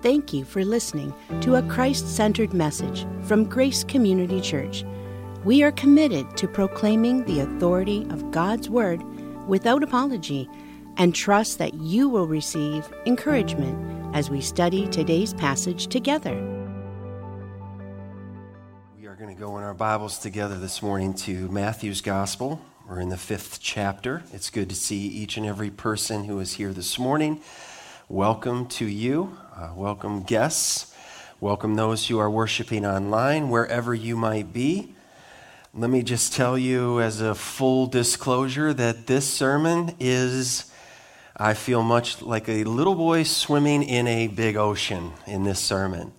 Thank you for listening to a Christ centered message from Grace Community Church. We are committed to proclaiming the authority of God's Word without apology and trust that you will receive encouragement as we study today's passage together. We are going to go in our Bibles together this morning to Matthew's Gospel. We're in the fifth chapter. It's good to see each and every person who is here this morning. Welcome to you. Uh, welcome guests. Welcome those who are worshiping online, wherever you might be. Let me just tell you, as a full disclosure, that this sermon is, I feel much like a little boy swimming in a big ocean in this sermon.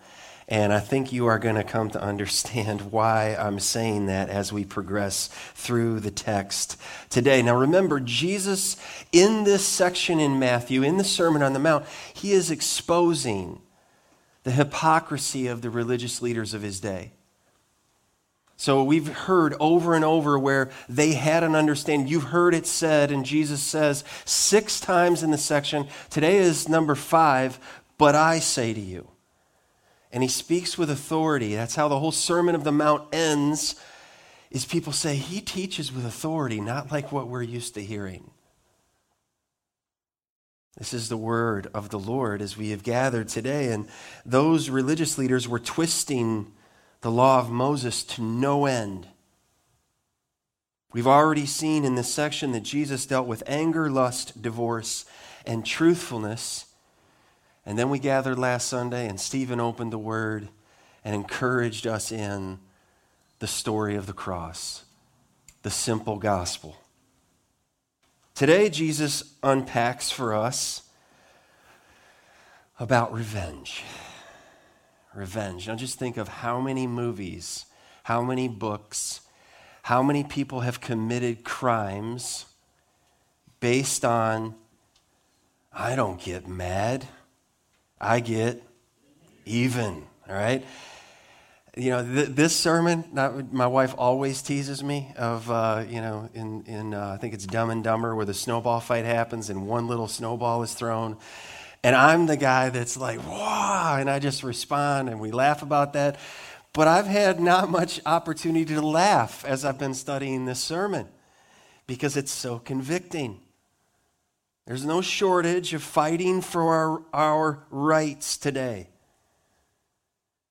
And I think you are going to come to understand why I'm saying that as we progress through the text today. Now, remember, Jesus, in this section in Matthew, in the Sermon on the Mount, he is exposing the hypocrisy of the religious leaders of his day. So we've heard over and over where they had an understanding. You've heard it said, and Jesus says six times in the section. Today is number five, but I say to you. And he speaks with authority. That's how the whole Sermon of the Mount ends. Is people say he teaches with authority, not like what we're used to hearing. This is the word of the Lord as we have gathered today. And those religious leaders were twisting the law of Moses to no end. We've already seen in this section that Jesus dealt with anger, lust, divorce, and truthfulness. And then we gathered last Sunday, and Stephen opened the word and encouraged us in the story of the cross, the simple gospel. Today, Jesus unpacks for us about revenge. Revenge. Now, just think of how many movies, how many books, how many people have committed crimes based on, I don't get mad, I get even, all right? you know, th- this sermon, not, my wife always teases me of, uh, you know, in, in uh, I think it's Dumb and Dumber where the snowball fight happens and one little snowball is thrown. And I'm the guy that's like, wow, and I just respond and we laugh about that. But I've had not much opportunity to laugh as I've been studying this sermon because it's so convicting. There's no shortage of fighting for our, our rights today.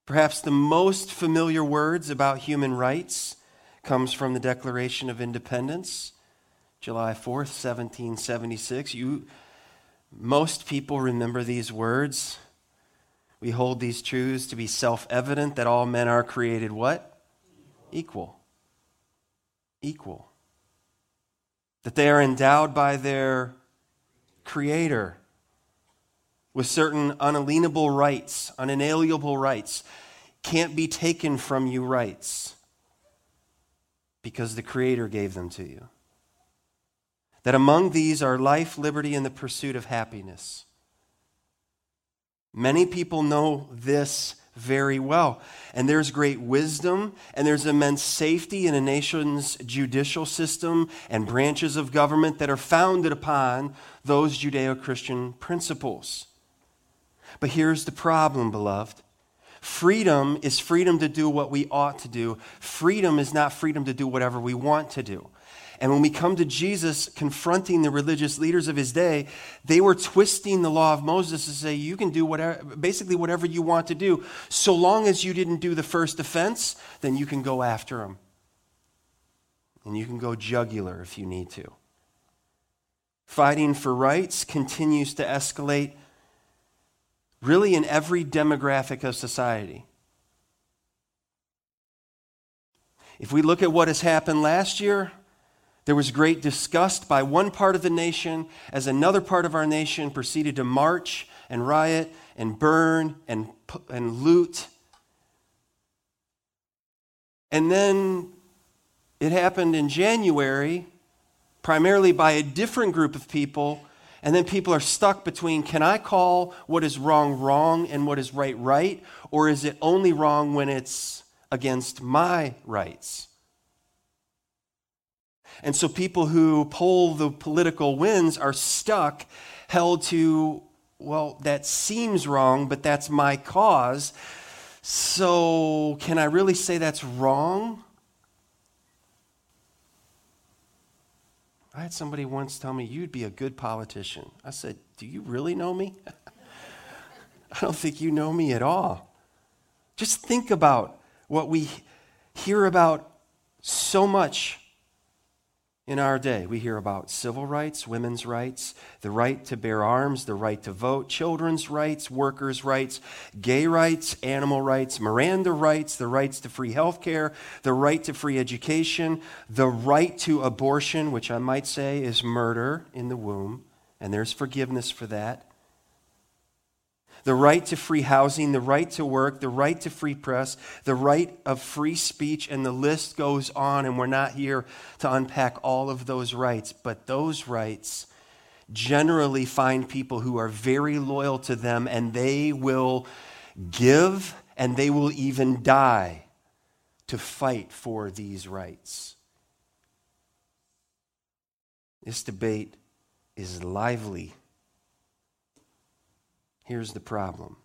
Perhaps the most familiar words about human rights comes from the Declaration of Independence, July 4th, 1776. You most people remember these words. We hold these truths to be self-evident that all men are created what? Equal. Equal. That they are endowed by their creator with certain unalienable rights, unalienable rights, can't be taken from you rights because the Creator gave them to you. That among these are life, liberty, and the pursuit of happiness. Many people know this very well. And there's great wisdom, and there's immense safety in a nation's judicial system and branches of government that are founded upon those Judeo Christian principles. But here's the problem, beloved. Freedom is freedom to do what we ought to do. Freedom is not freedom to do whatever we want to do. And when we come to Jesus confronting the religious leaders of his day, they were twisting the law of Moses to say, you can do whatever, basically whatever you want to do. So long as you didn't do the first offense, then you can go after them. And you can go jugular if you need to. Fighting for rights continues to escalate really in every demographic of society. If we look at what has happened last year, there was great disgust by one part of the nation as another part of our nation proceeded to march and riot and burn and, and loot. And then it happened in January, primarily by a different group of people and then people are stuck between can I call what is wrong wrong and what is right right? Or is it only wrong when it's against my rights? And so people who pull the political winds are stuck, held to well, that seems wrong, but that's my cause. So, can I really say that's wrong? I had somebody once tell me, You'd be a good politician. I said, Do you really know me? I don't think you know me at all. Just think about what we hear about so much in our day. We hear about civil rights, women's rights, the right to bear arms, the right to vote, children's rights, workers' rights, gay rights, animal rights, Miranda rights, the rights to free health care, the right to free education, the right to abortion, which I might say is murder in the womb, and there's forgiveness for that the right to free housing, the right to work, the right to free press, the right of free speech, and the list goes on. And we're not here to unpack all of those rights, but those rights generally find people who are very loyal to them, and they will give and they will even die to fight for these rights. This debate is lively Here's the problem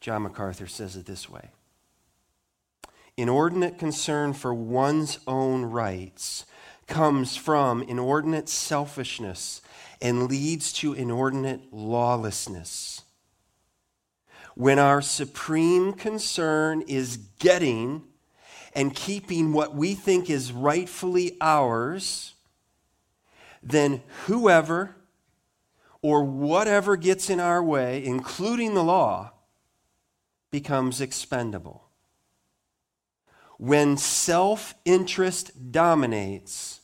John MacArthur says it this way Inordinate concern for one's own rights comes from inordinate selfishness and leads to inordinate lawlessness. When our supreme concern is getting and keeping what we think is rightfully ours, then whoever or whatever gets in our way, including the law, becomes expendable. When self interest dominates,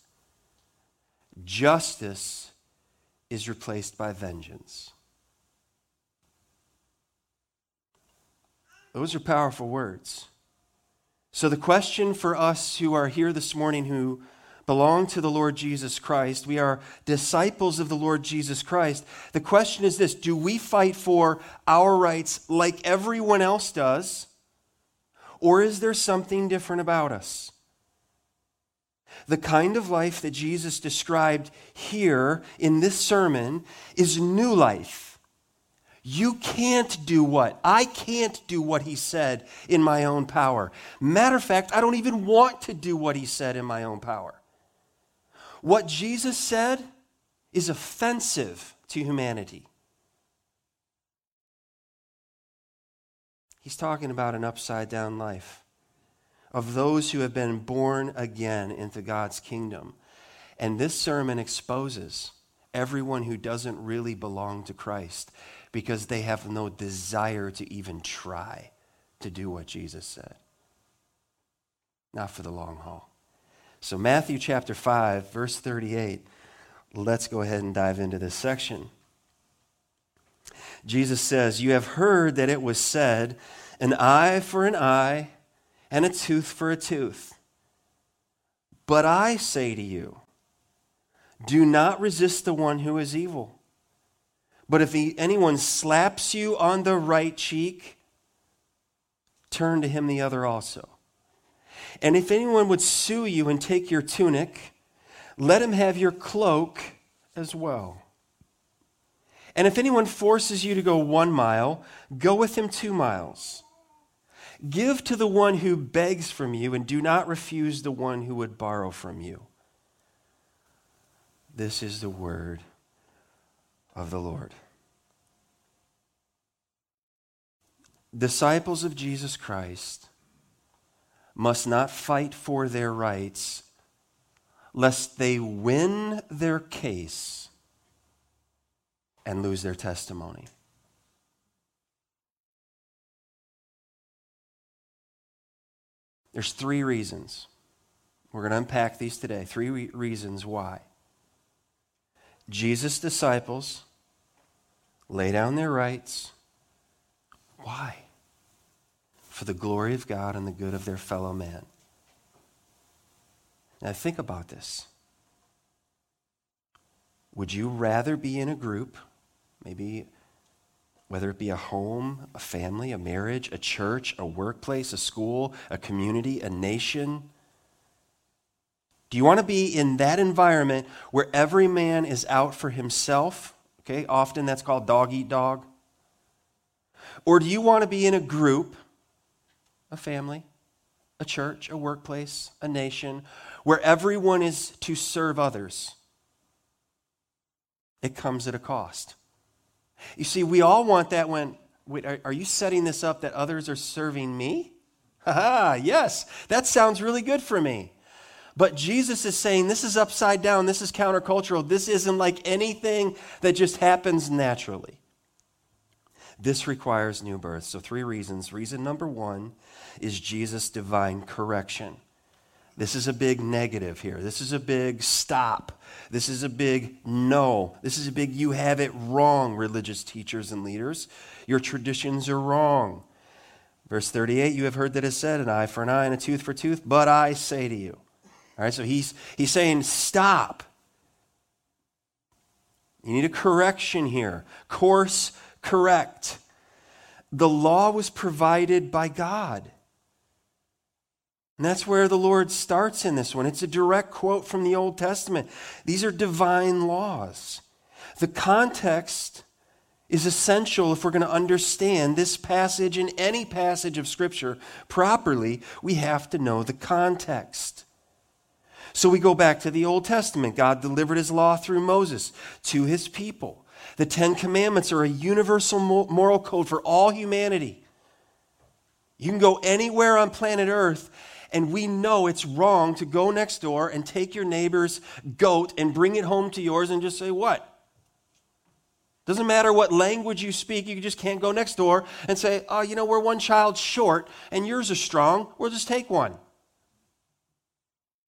justice is replaced by vengeance. Those are powerful words. So, the question for us who are here this morning who belong to the Lord Jesus Christ. We are disciples of the Lord Jesus Christ. The question is this Do we fight for our rights like everyone else does? Or is there something different about us? The kind of life that Jesus described here in this sermon is new life. You can't do what? I can't do what he said in my own power. Matter of fact, I don't even want to do what he said in my own power. What Jesus said is offensive to humanity. He's talking about an upside down life of those who have been born again into God's kingdom. And this sermon exposes everyone who doesn't really belong to Christ because they have no desire to even try to do what Jesus said. Not for the long haul. So, Matthew chapter 5, verse 38, let's go ahead and dive into this section. Jesus says, You have heard that it was said, an eye for an eye and a tooth for a tooth. But I say to you, do not resist the one who is evil. But if he, anyone slaps you on the right cheek, turn to him the other also. And if anyone would sue you and take your tunic, let him have your cloak as well. And if anyone forces you to go one mile, go with him two miles. Give to the one who begs from you, and do not refuse the one who would borrow from you. This is the word of the Lord. Disciples of Jesus Christ must not fight for their rights, lest they win their case and lose their testimony. There's three reasons. We're going to unpack these today. Three re- reasons why. Jesus' disciples lay down their rights. Why? For the glory of God and the good of their fellow man. Now, think about this. Would you rather be in a group, maybe whether it be a home, a family, a marriage, a church, a workplace, a school, a community, a nation? Do you want to be in that environment where every man is out for himself? Okay, often that's called dog eat dog. Or do you want to be in a group, a family, a church, a workplace, a nation, where everyone is to serve others? It comes at a cost. You see, we all want that when, wait, are, are you setting this up that others are serving me? Ha yes, that sounds really good for me. But Jesus is saying this is upside down, this is countercultural, this isn't like anything that just happens naturally. This requires new birth. So, three reasons. Reason number one is Jesus' divine correction. This is a big negative here. This is a big stop. This is a big no. This is a big you have it wrong, religious teachers and leaders. Your traditions are wrong. Verse 38 You have heard that it said, an eye for an eye and a tooth for tooth, but I say to you. All right, so he's, he's saying, stop. You need a correction here. Course correct. The law was provided by God. And that's where the Lord starts in this one. It's a direct quote from the Old Testament. These are divine laws. The context is essential if we're going to understand this passage and any passage of Scripture properly. We have to know the context. So we go back to the Old Testament. God delivered his law through Moses to his people. The Ten Commandments are a universal moral code for all humanity. You can go anywhere on planet Earth, and we know it's wrong to go next door and take your neighbor's goat and bring it home to yours and just say, What? Doesn't matter what language you speak, you just can't go next door and say, Oh, you know, we're one child short and yours are strong. We'll just take one.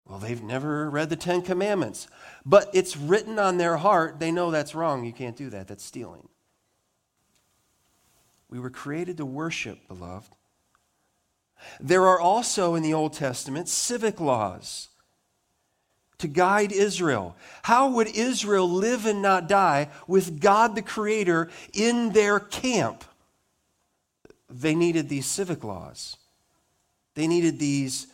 Well, they've never read the Ten Commandments, but it's written on their heart. They know that's wrong. You can't do that. That's stealing. We were created to worship, beloved. There are also in the Old Testament civic laws to guide Israel. How would Israel live and not die with God the Creator in their camp? They needed these civic laws, they needed these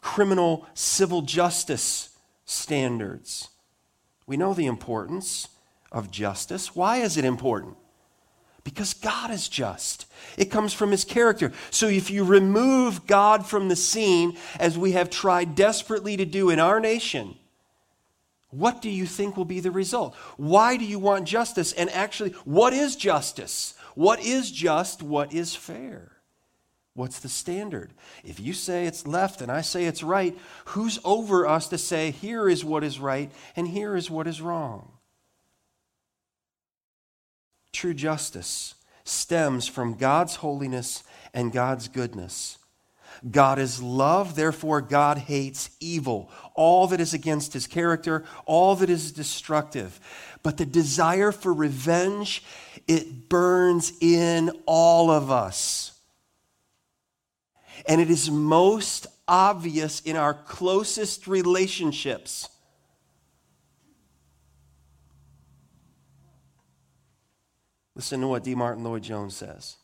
criminal civil justice standards. We know the importance of justice. Why is it important? Because God is just. It comes from his character. So if you remove God from the scene, as we have tried desperately to do in our nation, what do you think will be the result? Why do you want justice? And actually, what is justice? What is just? What is fair? What's the standard? If you say it's left and I say it's right, who's over us to say, here is what is right and here is what is wrong? True justice stems from God's holiness and God's goodness. God is love, therefore, God hates evil, all that is against his character, all that is destructive. But the desire for revenge, it burns in all of us. And it is most obvious in our closest relationships. Listen to what D. Martyn Lloyd-Jones says.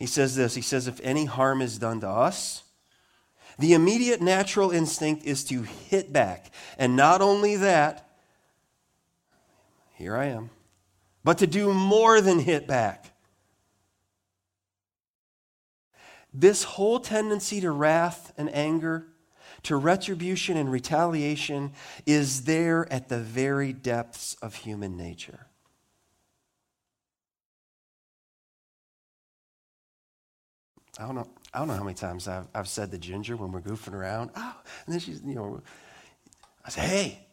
He says this He says, If any harm is done to us, the immediate natural instinct is to hit back. And not only that, here I am, but to do more than hit back. This whole tendency to wrath and anger, to retribution and retaliation, is there at the very depths of human nature. I don't know. I don't know how many times I've, I've said to Ginger when we're goofing around. Oh, and then she's, you know, I say, hey,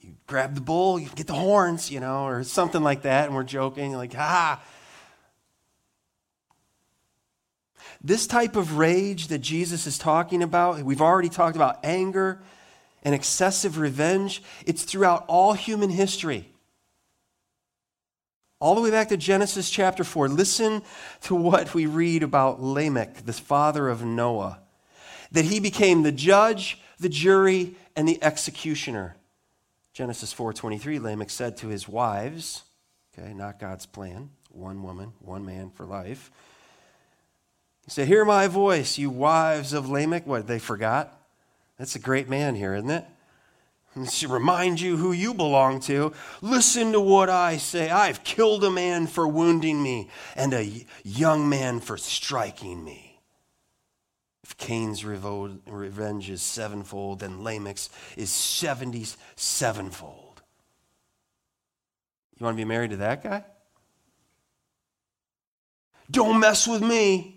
you grab the bull, you get the horns, you know, or something like that, and we're joking, like, ah, This type of rage that Jesus is talking about, we've already talked about anger and excessive revenge, it's throughout all human history. All the way back to Genesis chapter 4. Listen to what we read about Lamech, the father of Noah, that he became the judge, the jury, and the executioner. Genesis 4:23 Lamech said to his wives, okay, not God's plan, one woman, one man for life. He said, Hear my voice, you wives of Lamech. What, they forgot? That's a great man here, isn't it? to remind you who you belong to. Listen to what I say. I've killed a man for wounding me and a young man for striking me. If Cain's revenge is sevenfold, then Lamech's is seventy sevenfold. You want to be married to that guy? Don't mess with me.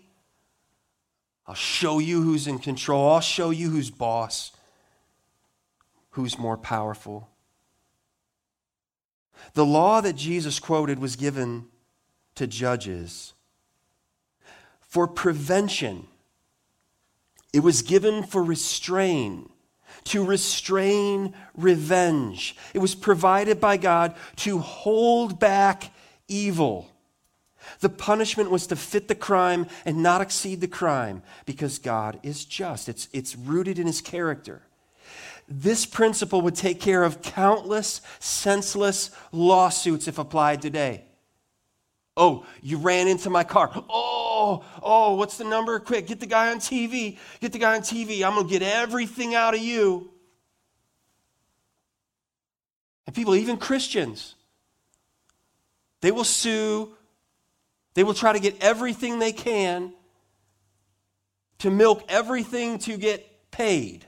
I'll show you who's in control. I'll show you who's boss who's more powerful. The law that Jesus quoted was given to judges for prevention, it was given for restraint to restrain revenge. It was provided by God to hold back evil. The punishment was to fit the crime and not exceed the crime because God is just. It's, it's rooted in his character. This principle would take care of countless senseless lawsuits if applied today. Oh, you ran into my car. Oh, oh, what's the number? Quick, get the guy on TV. Get the guy on TV. I'm going to get everything out of you. And people, even Christians, they will sue, they will try to get everything they can to milk everything to get paid.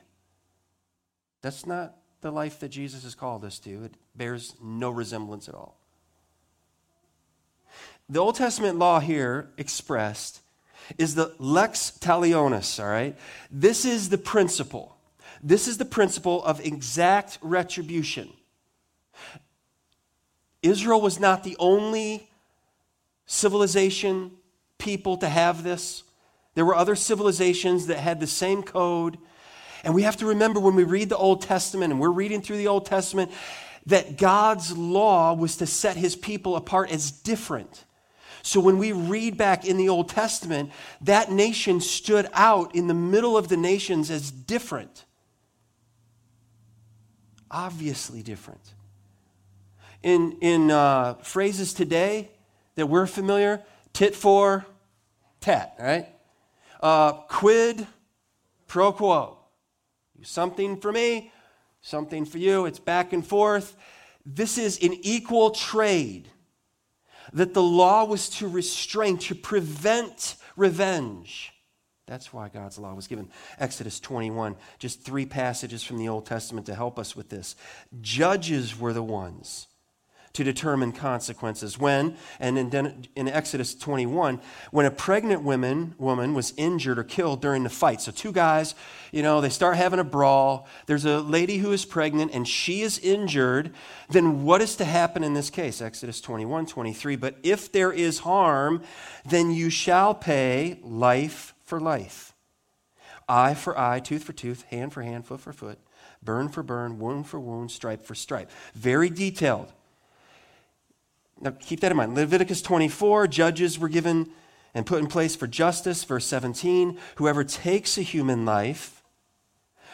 That's not the life that Jesus has called us to. It bears no resemblance at all. The Old Testament law here expressed is the lex talionis, all right? This is the principle. This is the principle of exact retribution. Israel was not the only civilization, people to have this. There were other civilizations that had the same code and we have to remember when we read the Old Testament and we're reading through the Old Testament that God's law was to set his people apart as different. So when we read back in the Old Testament, that nation stood out in the middle of the nations as different. Obviously different. In, in uh, phrases today that we're familiar, tit for tat, right? Uh, quid pro quo. Something for me, something for you. It's back and forth. This is an equal trade that the law was to restrain, to prevent revenge. That's why God's law was given. Exodus 21, just three passages from the Old Testament to help us with this. Judges were the ones to determine consequences. When, and in, in Exodus 21, when a pregnant woman, woman was injured or killed during the fight. So, two guys, you know, they start having a brawl. There's a lady who is pregnant and she is injured. Then, what is to happen in this case? Exodus 21, 23. But if there is harm, then you shall pay life for life, eye for eye, tooth for tooth, hand for hand, foot for foot, burn for burn, wound for wound, stripe for stripe. Very detailed. Now, keep that in mind. Leviticus 24, judges were given and put in place for justice. Verse 17, whoever takes a human life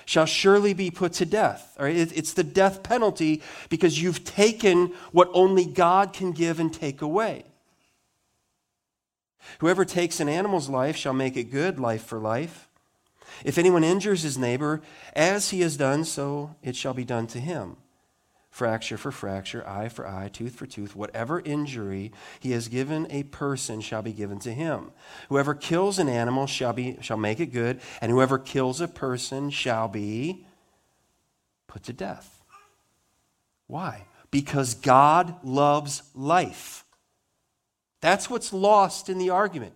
shall surely be put to death. All right? It's the death penalty because you've taken what only God can give and take away. Whoever takes an animal's life shall make it good, life for life. If anyone injures his neighbor, as he has done, so it shall be done to him fracture for fracture, eye for eye, tooth for tooth, whatever injury he has given a person shall be given to him. Whoever kills an animal shall, be, shall make it good, and whoever kills a person shall be put to death. Why? Because God loves life. That's what's lost in the argument.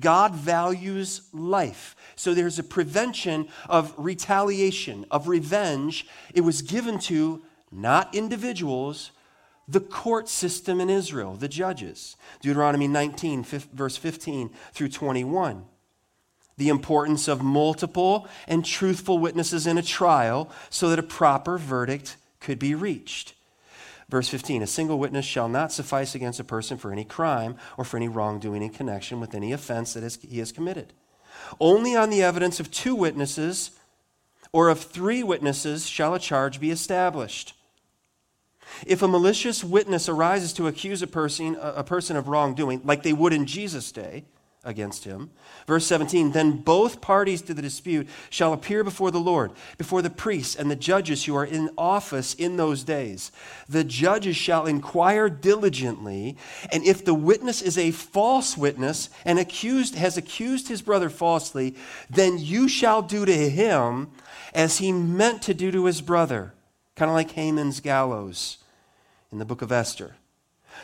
God values life. So there's a prevention of retaliation, of revenge. It was given to not individuals, the court system in Israel, the judges. Deuteronomy 19, verse 15 through 21. The importance of multiple and truthful witnesses in a trial so that a proper verdict could be reached. Verse 15 A single witness shall not suffice against a person for any crime or for any wrongdoing in connection with any offense that he has committed. Only on the evidence of two witnesses or of three witnesses shall a charge be established. If a malicious witness arises to accuse a person, a person of wrongdoing, like they would in Jesus' day, against him. Verse 17 Then both parties to the dispute shall appear before the Lord, before the priests and the judges who are in office in those days. The judges shall inquire diligently, and if the witness is a false witness and accused has accused his brother falsely, then you shall do to him as he meant to do to his brother, kind of like Haman's gallows in the book of Esther.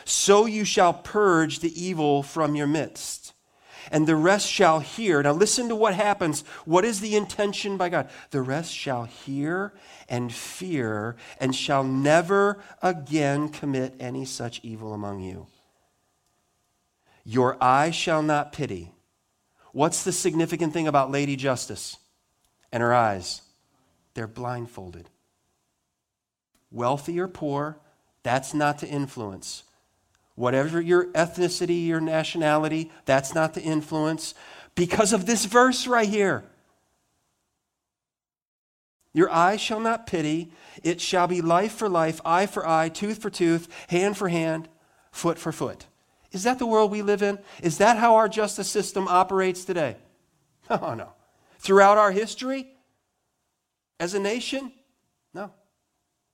So you shall purge the evil from your midst and the rest shall hear. Now, listen to what happens. What is the intention by God? The rest shall hear and fear and shall never again commit any such evil among you. Your eye shall not pity. What's the significant thing about Lady Justice and her eyes? They're blindfolded. Wealthy or poor, that's not to influence. Whatever your ethnicity, your nationality, that's not the influence because of this verse right here. Your eye shall not pity, it shall be life for life, eye for eye, tooth for tooth, hand for hand, foot for foot. Is that the world we live in? Is that how our justice system operates today? Oh, no. Throughout our history as a nation? No.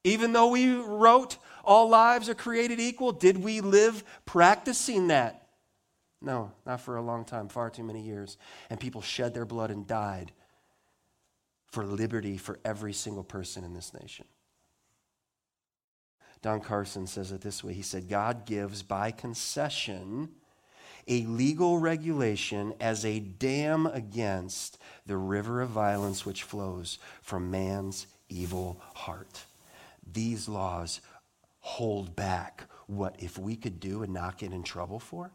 Even though we wrote all lives are created equal? Did we live practicing that? No, not for a long time, far too many years. And people shed their blood and died for liberty for every single person in this nation. Don Carson says it this way He said, God gives by concession a legal regulation as a dam against the river of violence which flows from man's evil heart. These laws hold back what if we could do and not get in trouble for?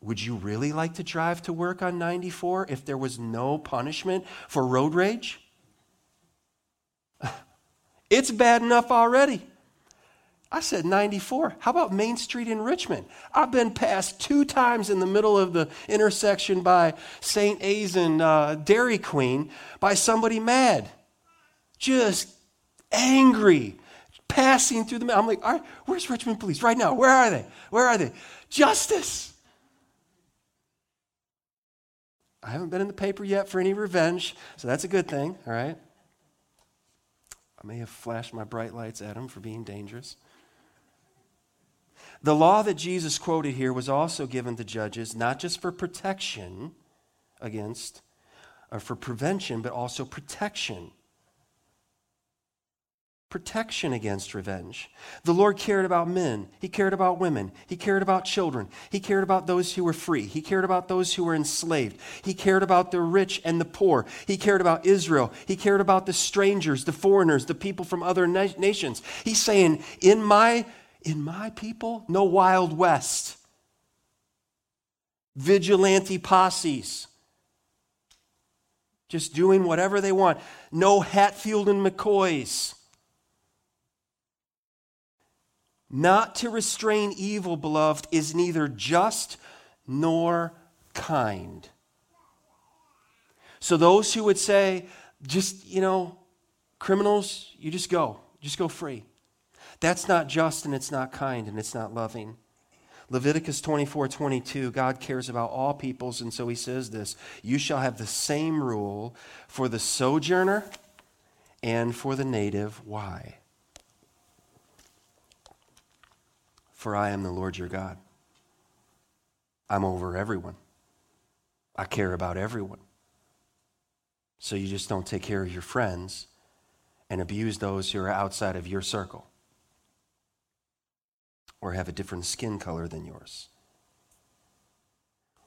Would you really like to drive to work on 94 if there was no punishment for road rage? It's bad enough already. I said 94. How about Main Street in Richmond? I've been passed two times in the middle of the intersection by St. A's and uh, Dairy Queen by somebody mad. Just angry passing through the. I'm like, all right, where's Richmond police right now? Where are they? Where are they? Justice. I haven't been in the paper yet for any revenge, so that's a good thing, all right? I may have flashed my bright lights at him for being dangerous. The law that Jesus quoted here was also given to judges, not just for protection against, or for prevention, but also protection protection against revenge. The Lord cared about men. He cared about women. He cared about children. He cared about those who were free. He cared about those who were enslaved. He cared about the rich and the poor. He cared about Israel. He cared about the strangers, the foreigners, the people from other na- nations. He's saying, in my, in my people, no Wild West. Vigilante posses just doing whatever they want. No Hatfield and McCoys. Not to restrain evil, beloved, is neither just nor kind. So, those who would say, just, you know, criminals, you just go, just go free. That's not just and it's not kind and it's not loving. Leviticus 24 22, God cares about all peoples, and so he says this You shall have the same rule for the sojourner and for the native. Why? For I am the Lord your God. I'm over everyone. I care about everyone. So you just don't take care of your friends and abuse those who are outside of your circle or have a different skin color than yours.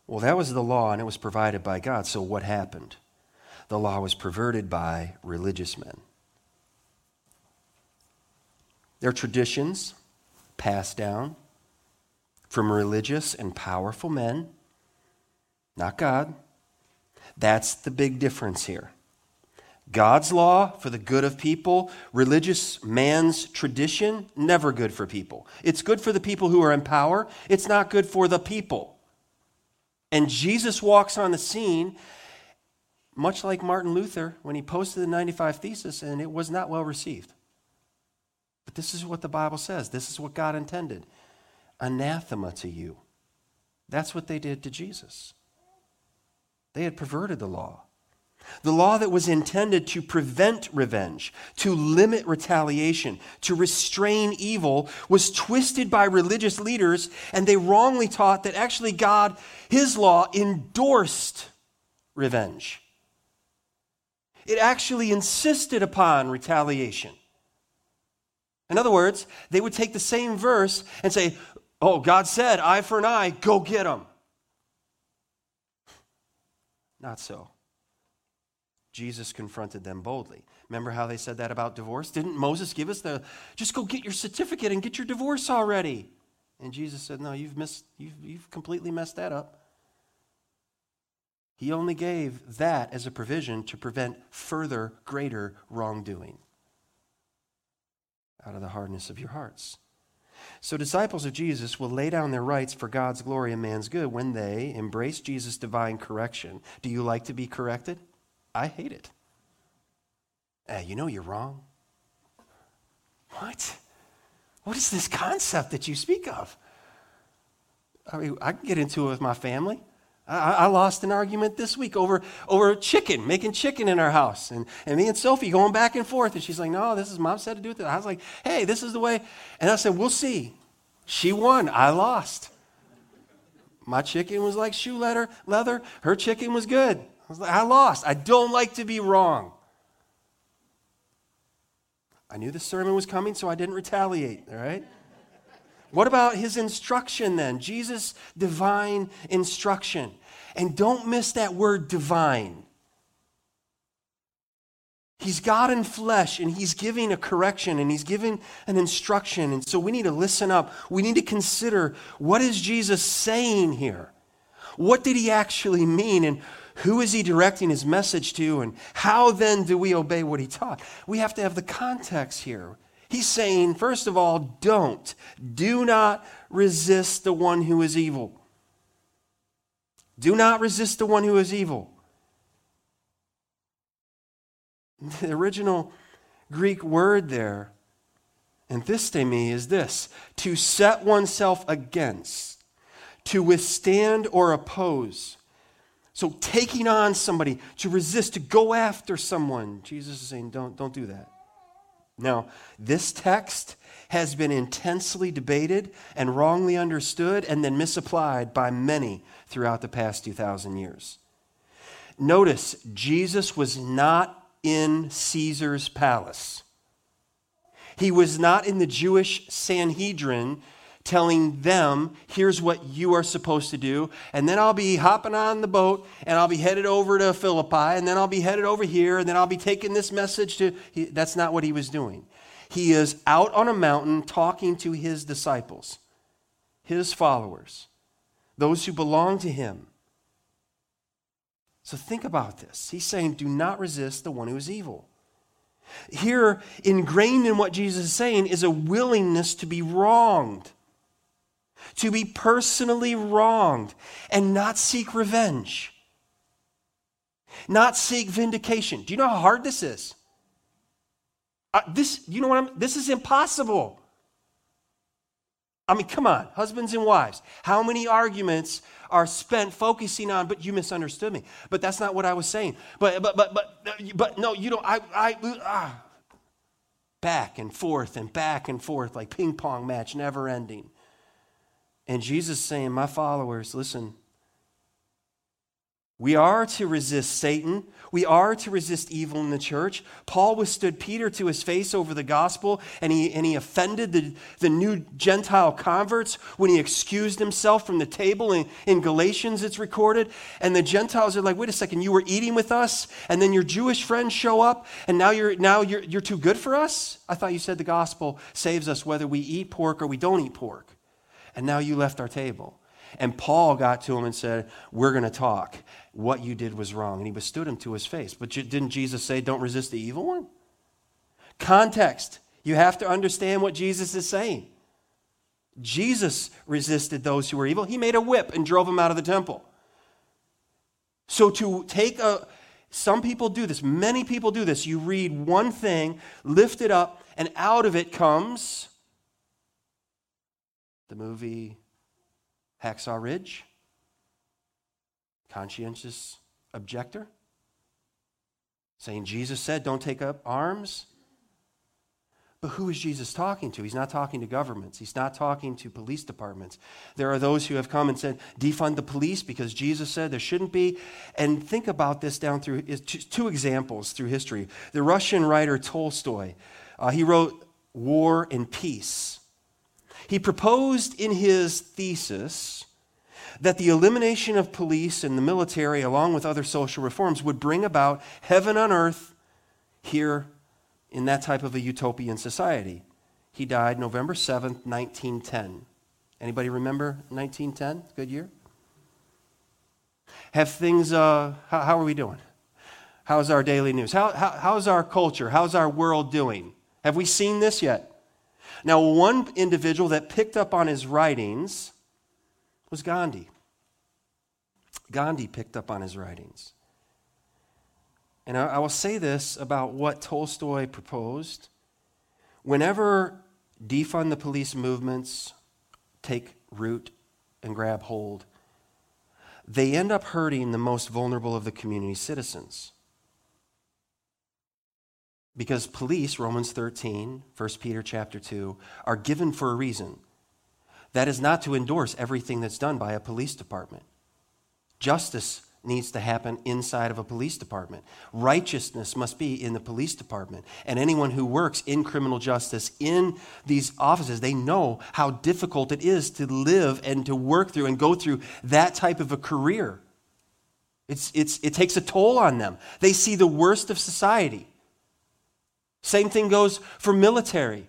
Well, that was the law and it was provided by God. So what happened? The law was perverted by religious men. Their traditions, passed down from religious and powerful men, not God. That's the big difference here. God's law for the good of people, religious man's tradition, never good for people. It's good for the people who are in power, it's not good for the people. And Jesus walks on the scene, much like Martin Luther when he posted the 95 Thesis, and it was not well received. But this is what the Bible says. This is what God intended. Anathema to you. That's what they did to Jesus. They had perverted the law. The law that was intended to prevent revenge, to limit retaliation, to restrain evil, was twisted by religious leaders, and they wrongly taught that actually God, His law, endorsed revenge. It actually insisted upon retaliation. In other words, they would take the same verse and say, Oh, God said, eye for an eye, go get them. Not so. Jesus confronted them boldly. Remember how they said that about divorce? Didn't Moses give us the just go get your certificate and get your divorce already? And Jesus said, No, you've missed, you've, you've completely messed that up. He only gave that as a provision to prevent further greater wrongdoing out of the hardness of your hearts. So, disciples of Jesus will lay down their rights for God's glory and man's good when they embrace Jesus' divine correction. Do you like to be corrected? I hate it. Hey, you know you're wrong. What? What is this concept that you speak of? I mean, I can get into it with my family. I, I, lost an argument this week over, over chicken, making chicken in our house. And, and me and Sophie going back and forth. And she's like, no, this is mom said to do it. I was like, hey, this is the way. And I said, we'll see. She won. I lost. My chicken was like shoe leather, leather. Her chicken was good. I was like, I lost. I don't like to be wrong. I knew the sermon was coming, so I didn't retaliate, all right? What about his instruction then? Jesus' divine instruction. And don't miss that word divine. He's God in flesh and he's giving a correction and he's giving an instruction. And so we need to listen up. We need to consider what is Jesus saying here? What did he actually mean? And who is he directing his message to? And how then do we obey what he taught? We have to have the context here. He's saying, first of all, don't. Do not resist the one who is evil. Do not resist the one who is evil. The original Greek word there, anthistemi, is this to set oneself against, to withstand or oppose. So taking on somebody, to resist, to go after someone. Jesus is saying, don't, don't do that. Now, this text has been intensely debated and wrongly understood and then misapplied by many throughout the past 2,000 years. Notice, Jesus was not in Caesar's palace. He was not in the Jewish Sanhedrin telling them, here's what you are supposed to do. And then I'll be hopping on the boat and I'll be headed over to Philippi and then I'll be headed over here and then I'll be taking this message to. He, that's not what he was doing. He is out on a mountain talking to his disciples, his followers, those who belong to him. So think about this. He's saying, do not resist the one who is evil. Here, ingrained in what Jesus is saying, is a willingness to be wronged to be personally wronged and not seek revenge, not seek vindication. Do you know how hard this is? Uh, this, you know what I'm, this is impossible. I mean, come on, husbands and wives. How many arguments are spent focusing on, but you misunderstood me. But that's not what I was saying. But, but, but, but, but no, you don't, I, I, ah. Back and forth and back and forth like ping pong match, never ending. And Jesus saying, My followers, listen, we are to resist Satan. We are to resist evil in the church. Paul withstood Peter to his face over the gospel, and he, and he offended the, the new Gentile converts when he excused himself from the table. In, in Galatians, it's recorded. And the Gentiles are like, wait a second, you were eating with us, and then your Jewish friends show up, and now you're, now you're, you're too good for us? I thought you said the gospel saves us whether we eat pork or we don't eat pork and now you left our table. And Paul got to him and said, We're going to talk. What you did was wrong. And he withstood him to his face. But didn't Jesus say, Don't resist the evil one? Context. You have to understand what Jesus is saying. Jesus resisted those who were evil. He made a whip and drove them out of the temple. So to take a, some people do this, many people do this. You read one thing, lift it up, and out of it comes the movie Hacksaw Ridge, conscientious objector? Saying Jesus said, don't take up arms? But who is Jesus talking to? He's not talking to governments. He's not talking to police departments. There are those who have come and said, defund the police because Jesus said there shouldn't be. And think about this down through two examples through history. The Russian writer Tolstoy, uh, he wrote War and Peace. He proposed in his thesis that the elimination of police and the military, along with other social reforms, would bring about heaven on earth here in that type of a utopian society. He died November 7th, 1910. Anybody remember 1910? Good year? Have things, uh, how, how, are we doing? How's our daily news? How, how, how's our culture? How's our world doing? Have we seen this yet? Now, one individual that picked up on his writings was Gandhi. Gandhi picked up on his writings. And I, will say this about what Tolstoy proposed. Whenever defund the police movements take root and grab hold, they end up hurting the most vulnerable of the community citizens. Because police, Romans 13, 1 Peter chapter 2, are given for a reason. That is not to endorse everything that's done by a police department. Justice needs to happen inside of a police department. Righteousness must be in the police department. And anyone who works in criminal justice in these offices, they know how difficult it is to live and to work through and go through that type of a career. It's, it's, it takes a toll on them. They see the worst of society. Same thing goes for military.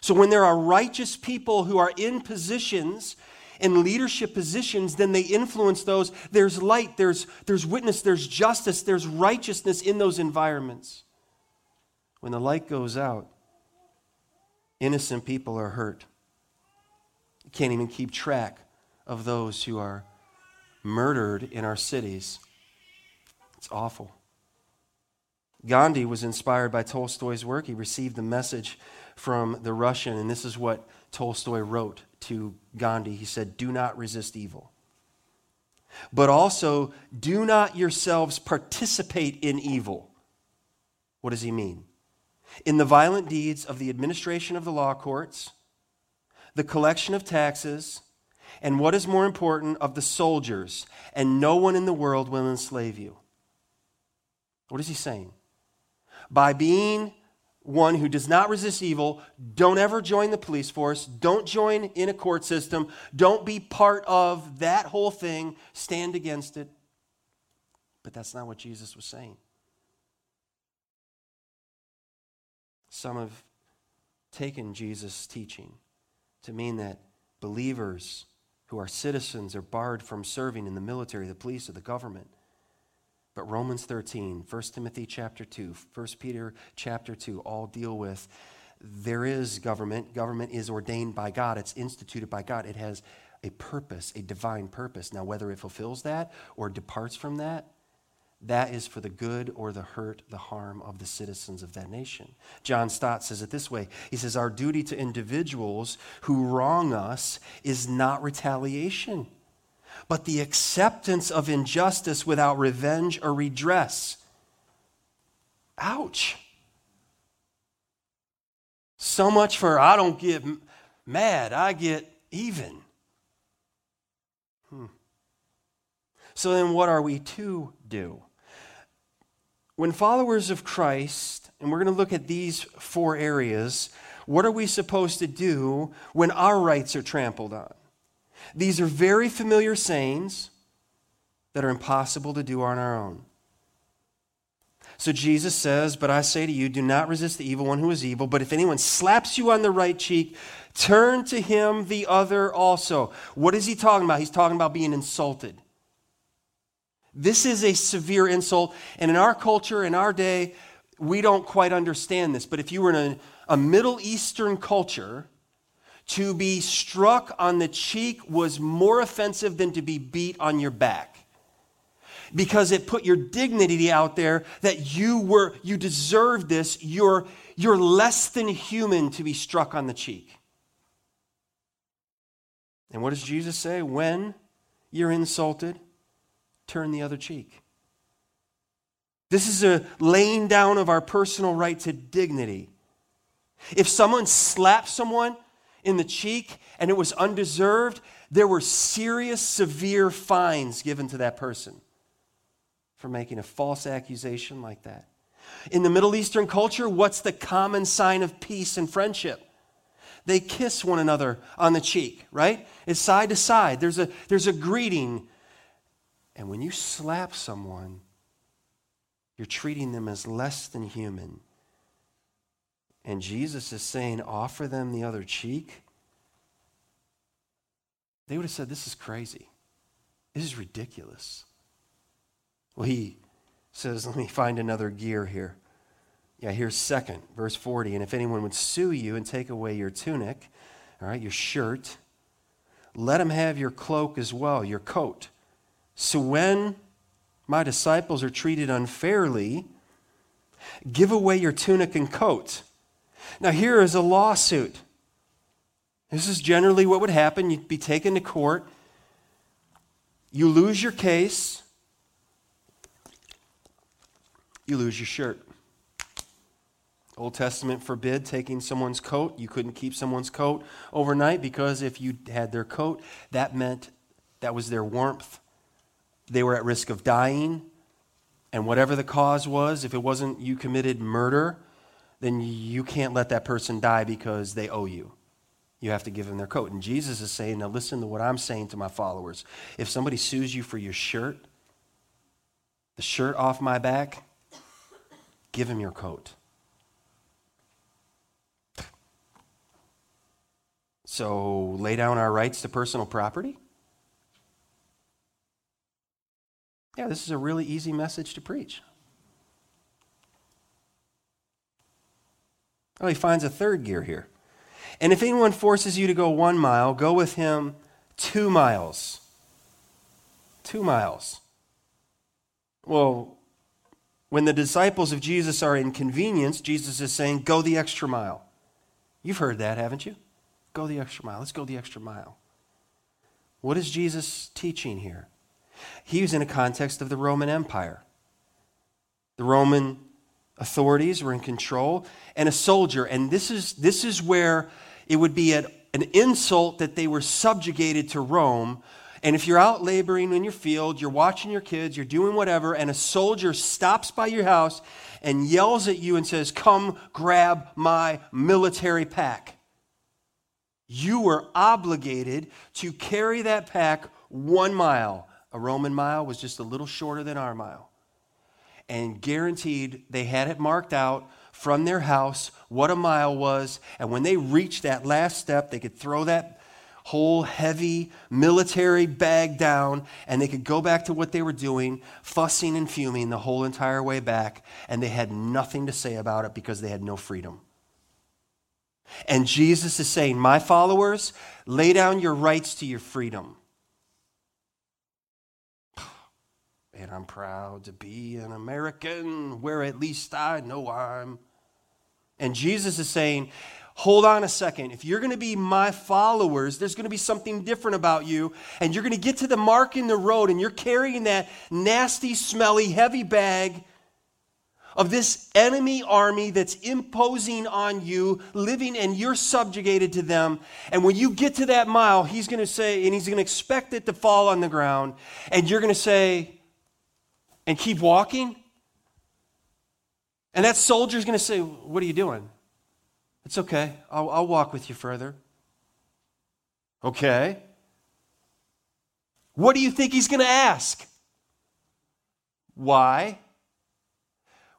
So when there are righteous people who are in positions in leadership positions, then they influence those. There's light, there's, there's witness, there's justice, there's righteousness in those environments. When the light goes out, innocent people are hurt. You can't even keep track of those who are murdered in our cities. It's awful. Gandhi was inspired by Tolstoy's work. He received the message from the Russian, and this is what Tolstoy wrote to Gandhi. He said, Do not resist evil. But also, do not yourselves participate in evil. What does he mean? In the violent deeds of the administration of the law courts, the collection of taxes, and what is more important, of the soldiers, and no one in the world will enslave you. What is he saying? By being one who does not resist evil, don't ever join the police force, don't join in a court system, don't be part of that whole thing, stand against it. But that's not what Jesus was saying. Some have taken Jesus' teaching to mean that believers who are citizens are barred from serving in the military, the police, or the government. But Romans 13, 1 Timothy chapter 2, 1 Peter chapter 2 all deal with there is government. Government is ordained by God, it's instituted by God. It has a purpose, a divine purpose. Now, whether it fulfills that or departs from that, that is for the good or the hurt, the harm of the citizens of that nation. John Stott says it this way He says, Our duty to individuals who wrong us is not retaliation but the acceptance of injustice without revenge or redress. Ouch. So much for I don't get mad, I get even. Hmm. So then, what are we to do? When followers of Christ, and we're going to look at these four areas, what are we supposed to do when our rights are trampled on? These are very familiar sayings that are impossible to do on our own. So Jesus says, But I say to you, do not resist the evil one who is evil, but if anyone slaps you on the right cheek, turn to him the other also. What is he talking about? He's talking about being insulted. This is a severe insult, and in our culture, in our day, we don't quite understand this. But if you were in a, a Middle Eastern culture, to be struck on the cheek was more offensive than to be beat on your back. Because it put your dignity out there that you were you deserved this. You're you're less than human to be struck on the cheek. And what does Jesus say? When you're insulted, turn the other cheek. This is a laying down of our personal right to dignity. If someone slaps someone in the cheek and it was undeserved, there were serious, severe fines given to that person for making a false accusation like that. In the Middle Eastern culture, what's the common sign of peace and friendship? They kiss one another on the cheek, right? It's side to side. There's a, there's a greeting. And when you slap someone, you're treating them as less than human. And Jesus is saying, offer them the other cheek. They would have said, This is crazy. This is ridiculous. Well, he says, Let me find another gear here. Yeah, here's second, verse 40. And if anyone would sue you and take away your tunic, all right, your shirt, let him have your cloak as well, your coat. So when my disciples are treated unfairly, give away your tunic and coat. Now, here is a lawsuit. This is generally what would happen. You'd be taken to court. You lose your case. You lose your shirt. Old Testament forbid taking someone's coat. You couldn't keep someone's coat overnight because if you had their coat, that meant that was their warmth. They were at risk of dying. And whatever the cause was, if it wasn't you committed murder, then you can't let that person die because they owe you. You have to give them their coat. And Jesus is saying, now listen to what I'm saying to my followers. If somebody sues you for your shirt, the shirt off my back, give him your coat. So lay down our rights to personal property? Yeah, this is a really easy message to preach. Oh, he finds a third gear here. And if anyone forces you to go one mile, go with him two miles. Two miles. Well, when the disciples of Jesus are inconvenienced, Jesus is saying, Go the extra mile. You've heard that, haven't you? Go the extra mile. Let's go the extra mile. What is Jesus teaching here? He was in a context of the Roman Empire. The Roman authorities were in control, and a soldier. And this is, this is where it would be an, an insult that they were subjugated to Rome. And if you're out laboring in your field, you're watching your kids, you're doing whatever, and a soldier stops by your house and yells at you and says, Come grab my military pack. You were obligated to carry that pack one mile. A Roman mile was just a little shorter than our mile. And guaranteed they had it marked out from their house what a mile was. And when they reached that last step, they could throw that whole heavy military bag down and they could go back to what they were doing, fussing and fuming the whole entire way back. And they had nothing to say about it because they had no freedom. And Jesus is saying, My followers, lay down your rights to your freedom. And I'm proud to be an American where at least I know I'm. And Jesus is saying, hold on a second. If you're going to be my followers, there's going to be something different about you. And you're going to get to the mark in the road and you're carrying that nasty, smelly, heavy bag of this enemy army that's imposing on you, living, and you're subjugated to them. And when you get to that mile, he's going to say, and he's going to expect it to fall on the ground. And you're going to say, and keep walking. And that soldier's going to say, What are you doing? It's okay. I'll, I'll walk with you further. Okay. What do you think he's going to ask? Why?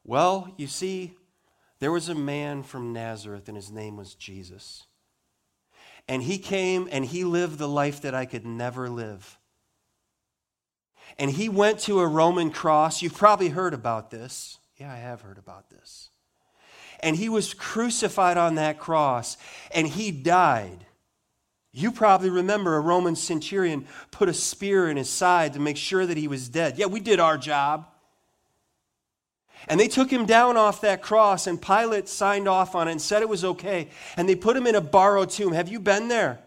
Well, you see, there was a man from Nazareth, and his name was Jesus. And he came and he lived the life that I could never live. And he went to a Roman cross. You've probably heard about this. Yeah, I have heard about this. And he was crucified on that cross and he died. You probably remember a Roman centurion put a spear in his side to make sure that he was dead. Yeah, we did our job. And they took him down off that cross, and Pilate signed off on it and said it was okay. And they put him in a borrowed tomb. Have you been there?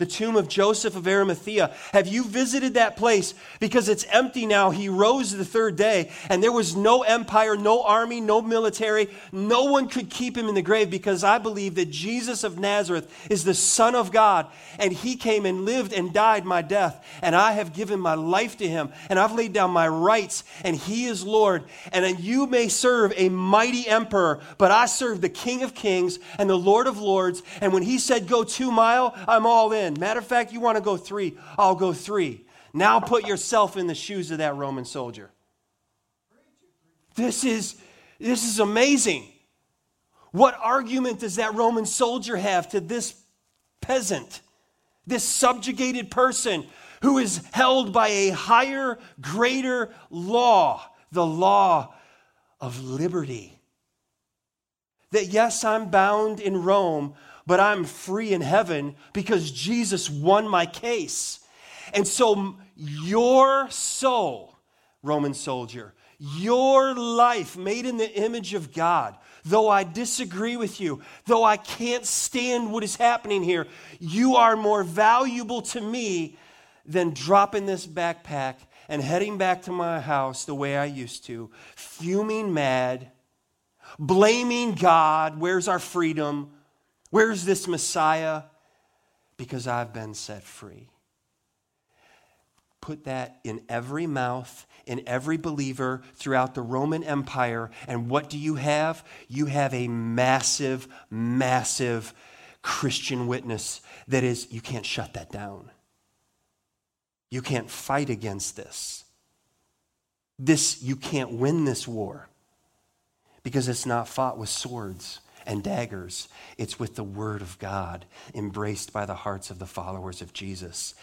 The tomb of Joseph of Arimathea. Have you visited that place? Because it's empty now. He rose the third day, and there was no empire, no army, no military. No one could keep him in the grave because I believe that Jesus of Nazareth is the Son of God, and he came and lived and died my death, and I have given my life to him, and I've laid down my rights, and he is Lord. And you may serve a mighty emperor, but I serve the King of Kings and the Lord of Lords, and when he said, Go two mile, I'm all in. Matter of fact, you want to go three, I'll go three. Now put yourself in the shoes of that Roman soldier. This is, this is amazing. What argument does that Roman soldier have to this peasant, this subjugated person who is held by a higher, greater law, the law of liberty? That yes, I'm bound in Rome, but I'm free in heaven because Jesus won my case. And so, your soul, Roman soldier, your life made in the image of God, though I disagree with you, though I can't stand what is happening here, you are more valuable to me than dropping this backpack and heading back to my house the way I used to, fuming mad, blaming God. Where's our freedom? Where's this Messiah? Because I've been set free. Put that in every mouth, in every believer throughout the Roman Empire. And what do you have? You have a massive, massive Christian witness that is, you can't shut that down. You can't fight against this. This, you can't win this war because it's not fought with swords and daggers. It's with the Word of God, embraced by the hearts of the followers of Jesus.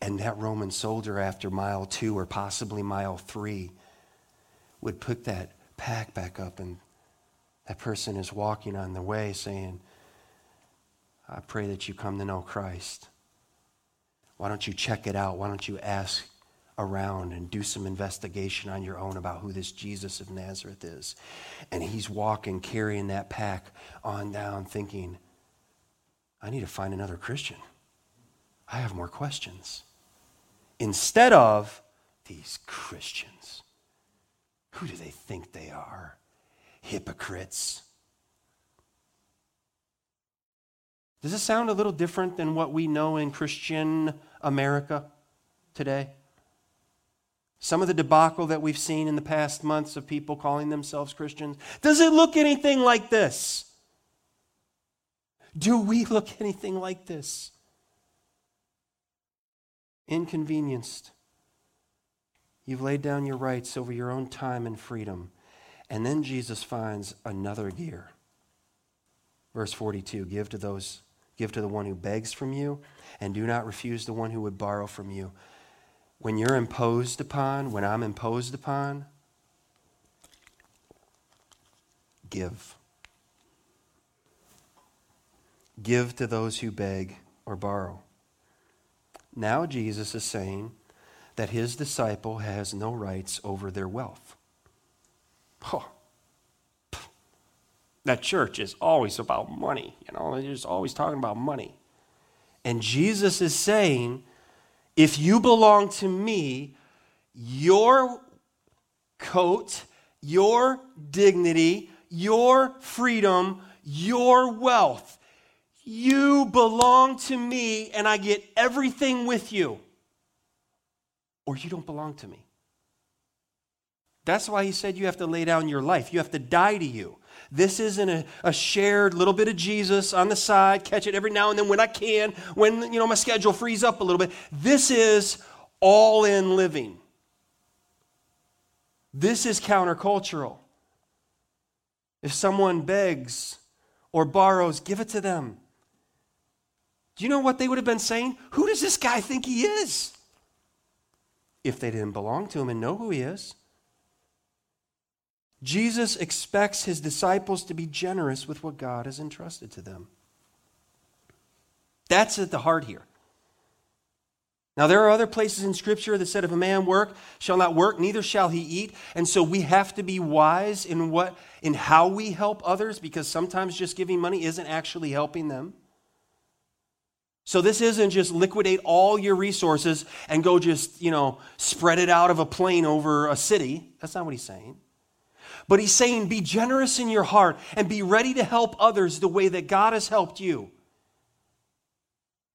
And that Roman soldier, after mile two or possibly mile three, would put that pack back up, and that person is walking on the way saying, I pray that you come to know Christ. Why don't you check it out? Why don't you ask around and do some investigation on your own about who this Jesus of Nazareth is. And he's walking, carrying that pack on down, thinking, I need to find another Christian. I have more questions. Instead of these Christians, who do they think they are? Hypocrites. Does this sound a little different than what we know in Christian America today? Some of the debacle that we've seen in the past months of people calling themselves Christians. Does it look anything like this? Do we look anything like this? Inconvenienced. You've laid down your rights over your own time and freedom. And then Jesus finds another gear. Verse 42 Give to those, give to the one who begs from you, and do not refuse the one who would borrow from you when you're imposed upon, when I'm imposed upon, give. Give to those who beg or borrow. Now Jesus is saying that his disciple has no rights over their wealth. Oh. That church is always about money. You know, they're just always talking about money. And Jesus is saying if you belong to me, your coat, your dignity, your freedom, your wealth, you belong to me and I get everything with you. Or you don't belong to me. That's why he said you have to lay down your life. You have to die to you. This isn't a, a, shared little bit of Jesus on the side, catch it every now and then when I can, when you know my schedule frees up a little bit. This is all in living. This is countercultural. If someone begs or borrows, give it to them. Do you know what they would have been saying? Who does this guy think he is? If they didn't belong to him and know who he is. Jesus expects his disciples to be generous with what God has entrusted to them. That's at the heart here. Now, there are other places in Scripture that said, if a man work, shall not work, neither shall he eat. And so we have to be wise in what in how we help others, because sometimes just giving money isn't actually helping them. So this isn't just liquidate all your resources and go just, you know, spread it out of a plane over a city. That's not what he's saying. But he's saying be generous in your heart and be ready to help others the way that God has helped you.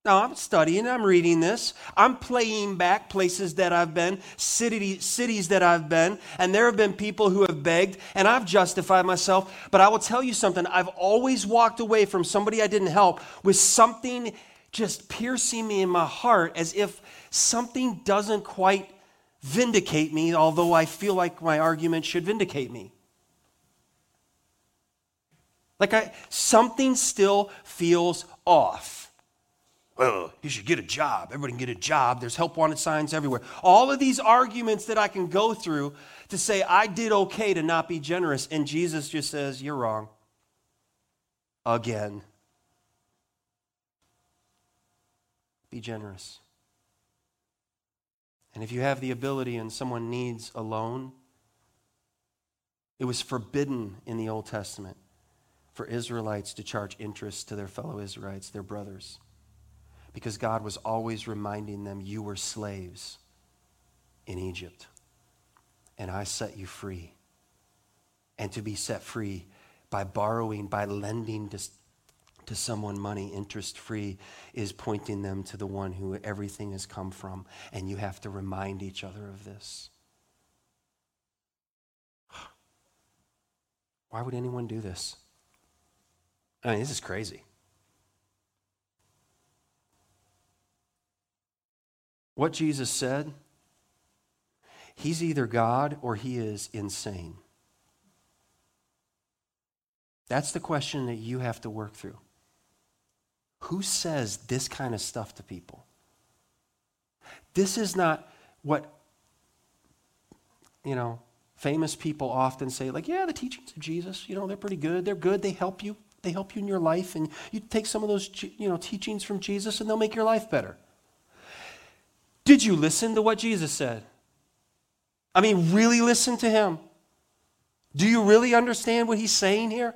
Now, I'm studying, I'm reading this, I'm playing back places that I've been, city, cities that I've been, and there have been people who have begged, and I've justified myself. But I will tell you something I've always walked away from somebody I didn't help with something just piercing me in my heart as if something doesn't quite vindicate me, although I feel like my argument should vindicate me. Like I, something still feels off well, you should get a job. Everybody can get a job. There's help wanted signs everywhere. All of these arguments that I can go through to say I did okay to not be generous. And Jesus just says, You're wrong. Again. Be generous. And if you have the ability and someone needs a loan, it was forbidden in the Old Testament for Israelites to charge interest to their fellow Israelites, their brothers because God was always reminding them, You were slaves in Egypt, and I set you free. And to be set free by borrowing, by lending to, to someone money interest free, is pointing them to the one who everything has come from. And you have to remind each other of this. Why would anyone do this? I mean, this is crazy. What Jesus said, he's either God or he is insane. That's the question that you have to work through. Who says this kind of stuff to people? This is not what, you know, famous people often say, like, yeah, the teachings of Jesus, you know, they're pretty good. They're good. They help you. They help you in your life. And you take some of those, you know, teachings from Jesus and they'll make your life better. Did you listen to what Jesus said? I mean, really listen to him. Do you really understand what he's saying here?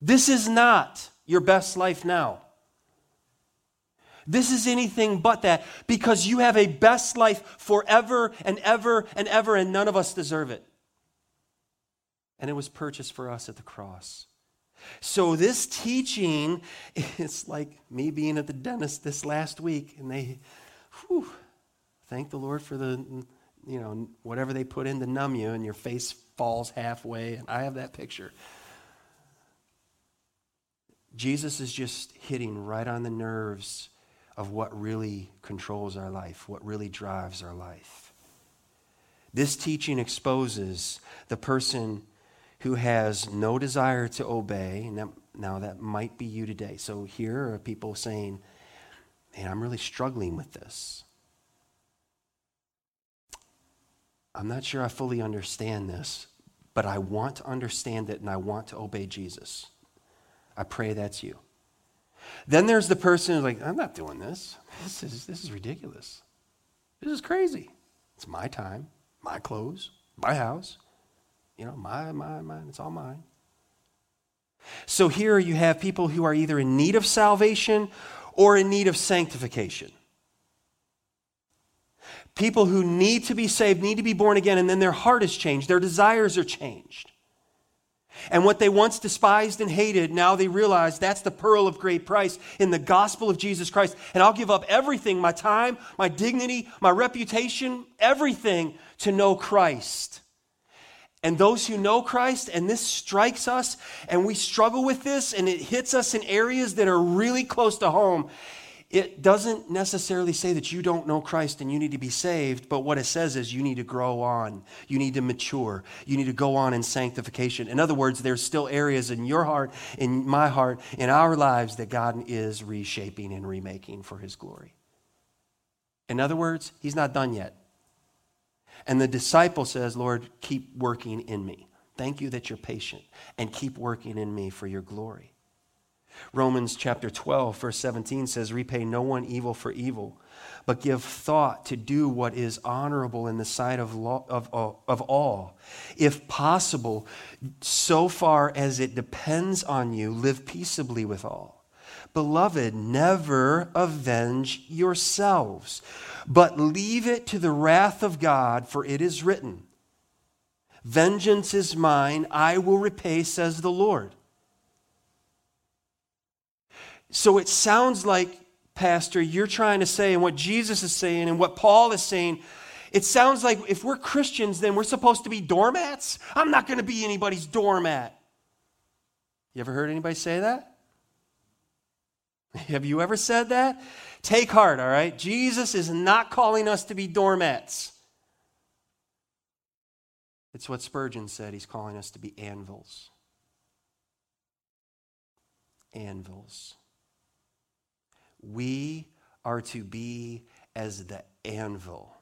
This is not your best life now. This is anything but that because you have a best life forever and ever and ever, and none of us deserve it. And it was purchased for us at the cross. So, this teaching is like me being at the dentist this last week, and they, whew, thank the Lord for the, you know, whatever they put in to numb you, and your face falls halfway. And I have that picture. Jesus is just hitting right on the nerves of what really controls our life, what really drives our life. This teaching exposes the person who has no desire to obey. Now, that might be you today. So here are people saying, Man, I'm really struggling with this. I'm not sure I fully understand this, but I want to understand it and I want to obey Jesus. I pray that's you. Then there's the person who's like, I'm not doing this. This is, this is ridiculous. This is crazy. It's my time, my clothes, my house. You know, my, my, mine, it's all mine. So here you have people who are either in need of salvation or in need of sanctification. People who need to be saved, need to be born again, and then their heart is changed, their desires are changed. And what they once despised and hated, now they realize that's the pearl of great price in the gospel of Jesus Christ. And I'll give up everything my time, my dignity, my reputation, everything to know Christ. And those who know Christ, and this strikes us, and we struggle with this, and it hits us in areas that are really close to home. It doesn't necessarily say that you don't know Christ and you need to be saved, but what it says is you need to grow on. You need to mature. You need to go on in sanctification. In other words, there's still areas in your heart, in my heart, in our lives that God is reshaping and remaking for His glory. In other words, He's not done yet. And the disciple says, Lord, keep working in me. Thank you that you're patient and keep working in me for your glory. Romans chapter 12, verse 17 says, Repay no one evil for evil, but give thought to do what is honorable in the sight of, law, of, of, all. If possible, so far as it depends on you, live peaceably with all. Beloved, never avenge yourselves, but leave it to the wrath of God, for it is written, Vengeance is mine, I will repay, says the Lord. So it sounds like, Pastor, you're trying to say, and what Jesus is saying, and what Paul is saying, it sounds like if we're Christians, then we're supposed to be doormats. I'm not going to be anybody's doormat. You ever heard anybody say that? Have you ever said that? Take heart, all right? Jesus is not calling us to be doormats. It's what Spurgeon said. He's calling us to be anvils. Anvils. We are to be as the anvil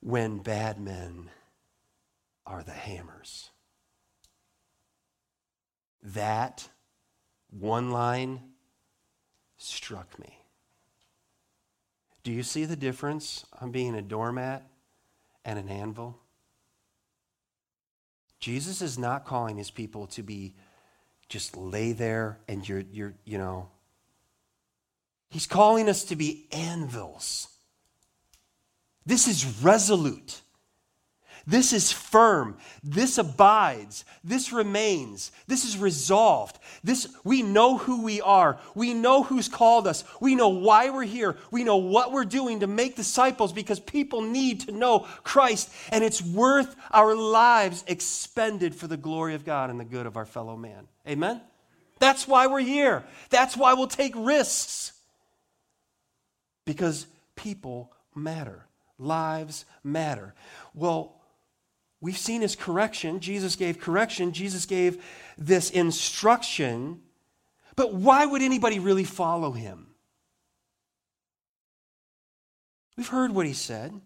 when bad men are the hammers. That one line struck me. Do you see the difference on being a doormat and an anvil? Jesus is not calling his people to be just lay there and you're, you're you know. He's calling us to be anvils. This is resolute. This is firm. This abides. This remains. This is resolved. This we know who we are. We know who's called us. We know why we're here. We know what we're doing to make disciples because people need to know Christ and it's worth our lives expended for the glory of God and the good of our fellow man. Amen. That's why we're here. That's why we'll take risks. Because people matter. Lives matter. Well, We've seen his correction. Jesus gave correction. Jesus gave this instruction. But why would anybody really follow him? We've heard what he said.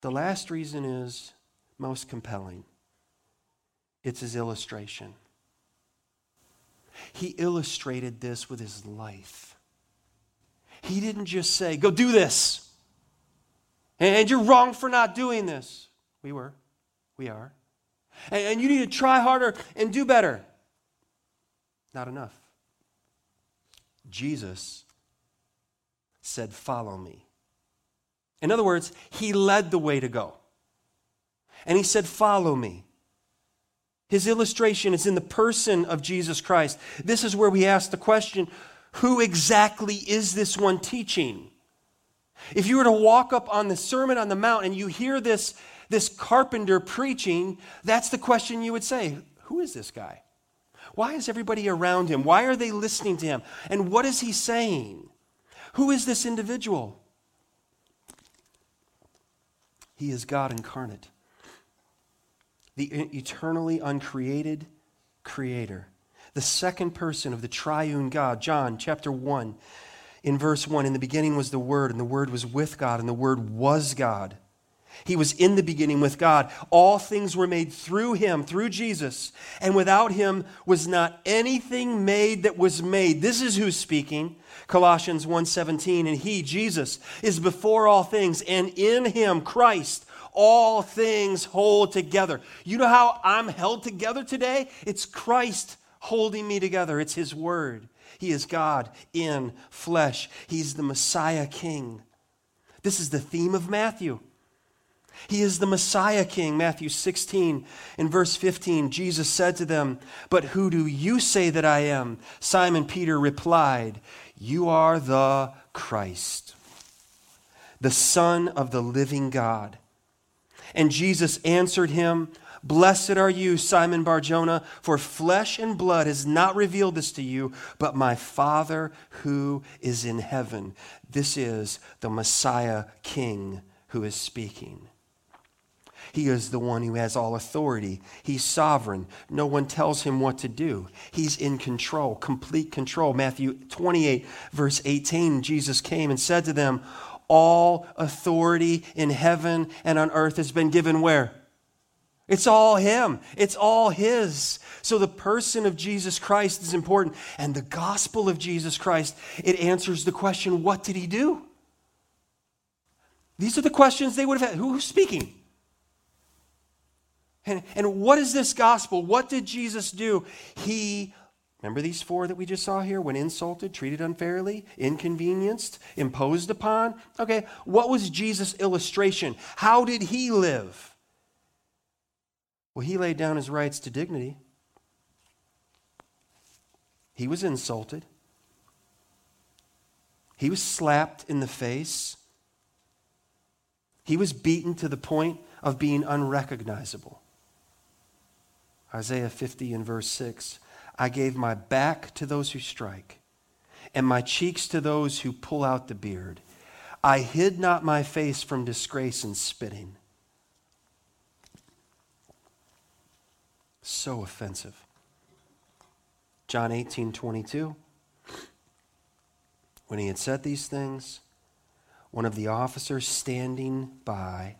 The last reason is most compelling it's his illustration. He illustrated this with his life. He didn't just say, Go do this. And you're wrong for not doing this. We were. We are. And you need to try harder and do better. Not enough. Jesus said, Follow me. In other words, he led the way to go. And he said, Follow me. His illustration is in the person of Jesus Christ. This is where we ask the question who exactly is this one teaching? If you were to walk up on the Sermon on the Mount and you hear this, this carpenter preaching, that's the question you would say Who is this guy? Why is everybody around him? Why are they listening to him? And what is he saying? Who is this individual? He is God incarnate, the eternally uncreated creator, the second person of the triune God. John chapter 1 in verse 1 In the beginning was the Word, and the Word was with God, and the Word was God. He was in the beginning with God. All things were made through him, through Jesus. And without him was not anything made that was made. This is who's speaking. Colossians 1:17 and he Jesus is before all things and in him Christ all things hold together. You know how I'm held together today? It's Christ holding me together. It's his word. He is God in flesh. He's the Messiah King. This is the theme of Matthew. He is the Messiah King. Matthew 16, in verse 15, Jesus said to them, But who do you say that I am? Simon Peter replied, You are the Christ, the Son of the living God. And Jesus answered him, Blessed are you, Simon Barjona, for flesh and blood has not revealed this to you, but my Father who is in heaven. This is the Messiah King who is speaking. He is the one who has all authority. He's sovereign. No one tells him what to do. He's in control, complete control. Matthew 28, verse 18, Jesus came and said to them, All authority in heaven and on earth has been given where? It's all Him, it's all His. So the person of Jesus Christ is important. And the gospel of Jesus Christ, it answers the question what did He do? These are the questions they would have had. Who's speaking? And, and what is this gospel? What did Jesus do? He, remember these four that we just saw here? When insulted, treated unfairly, inconvenienced, imposed upon. Okay, what was Jesus' illustration? How did he live? Well, he laid down his rights to dignity. He was insulted. He was slapped in the face. He was beaten to the point of being unrecognizable. Isaiah 50 and verse 6 I gave my back to those who strike, and my cheeks to those who pull out the beard. I hid not my face from disgrace and spitting. So offensive. John 18 22. When he had said these things, one of the officers standing by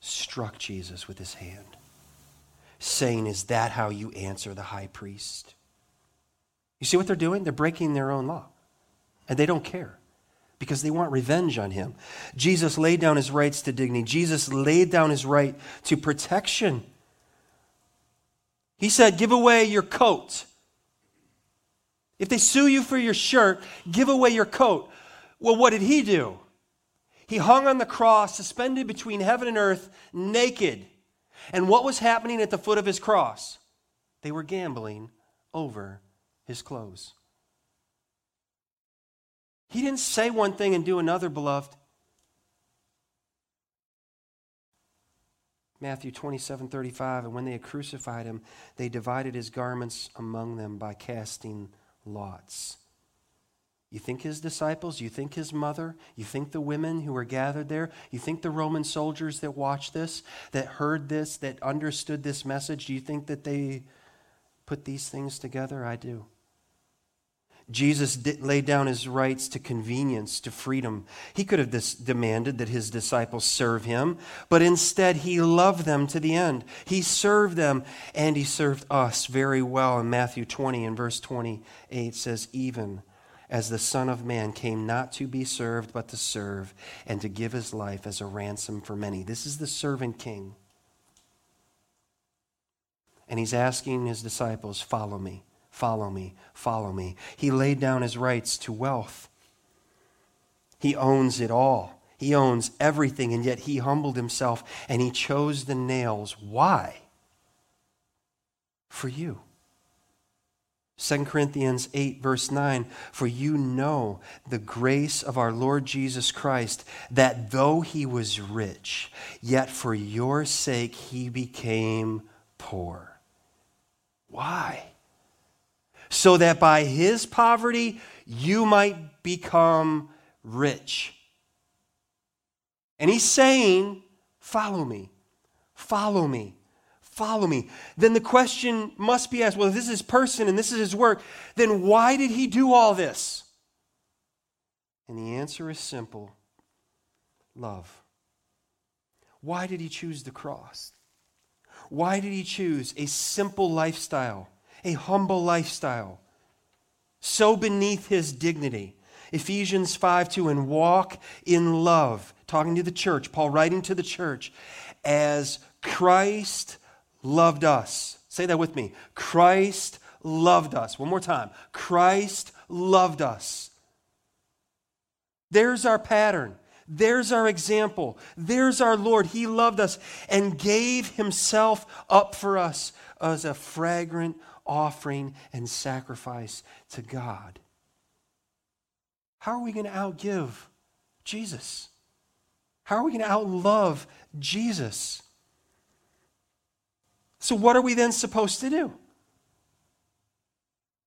struck Jesus with his hand, saying, Is that how you answer the high priest? You see what they're doing? They're breaking their own law, and they don't care because they want revenge on him. Jesus laid down his rights to dignity, Jesus laid down his right to protection. He said, Give away your coat. If they sue you for your shirt, give away your coat. Well, what did he do? He hung on the cross, suspended between heaven and earth, naked. And what was happening at the foot of his cross? They were gambling over his clothes. He didn't say one thing and do another, beloved. Matthew 27 35. And when they had crucified him, they divided his garments among them by casting lots. You think his disciples, you think his mother, you think the women who were gathered there, you think the Roman soldiers that watched this, that heard this, that understood this message, do you think that they put these things together? I do. Jesus laid down his rights to convenience, to freedom. He could have dis- demanded that his disciples serve him, but instead he loved them to the end. He served them and he served us very well. In Matthew 20 and verse 28 says, Even as the Son of Man came not to be served, but to serve and to give his life as a ransom for many. This is the servant king. And he's asking his disciples, Follow me. Follow me, follow me. He laid down his rights to wealth. He owns it all. He owns everything, and yet he humbled himself and he chose the nails. Why? For you. 2 Corinthians 8, verse 9 For you know the grace of our Lord Jesus Christ, that though he was rich, yet for your sake he became poor. Why? So that by his poverty you might become rich. And he's saying, Follow me, follow me, follow me. Then the question must be asked well, if this is his person and this is his work, then why did he do all this? And the answer is simple love. Why did he choose the cross? Why did he choose a simple lifestyle? A humble lifestyle, so beneath his dignity. Ephesians 5 2, and walk in love. Talking to the church, Paul writing to the church, as Christ loved us. Say that with me. Christ loved us. One more time. Christ loved us. There's our pattern. There's our example. There's our Lord. He loved us and gave himself up for us as a fragrant offering and sacrifice to God. How are we going to outgive Jesus? How are we going to outlove Jesus? So, what are we then supposed to do?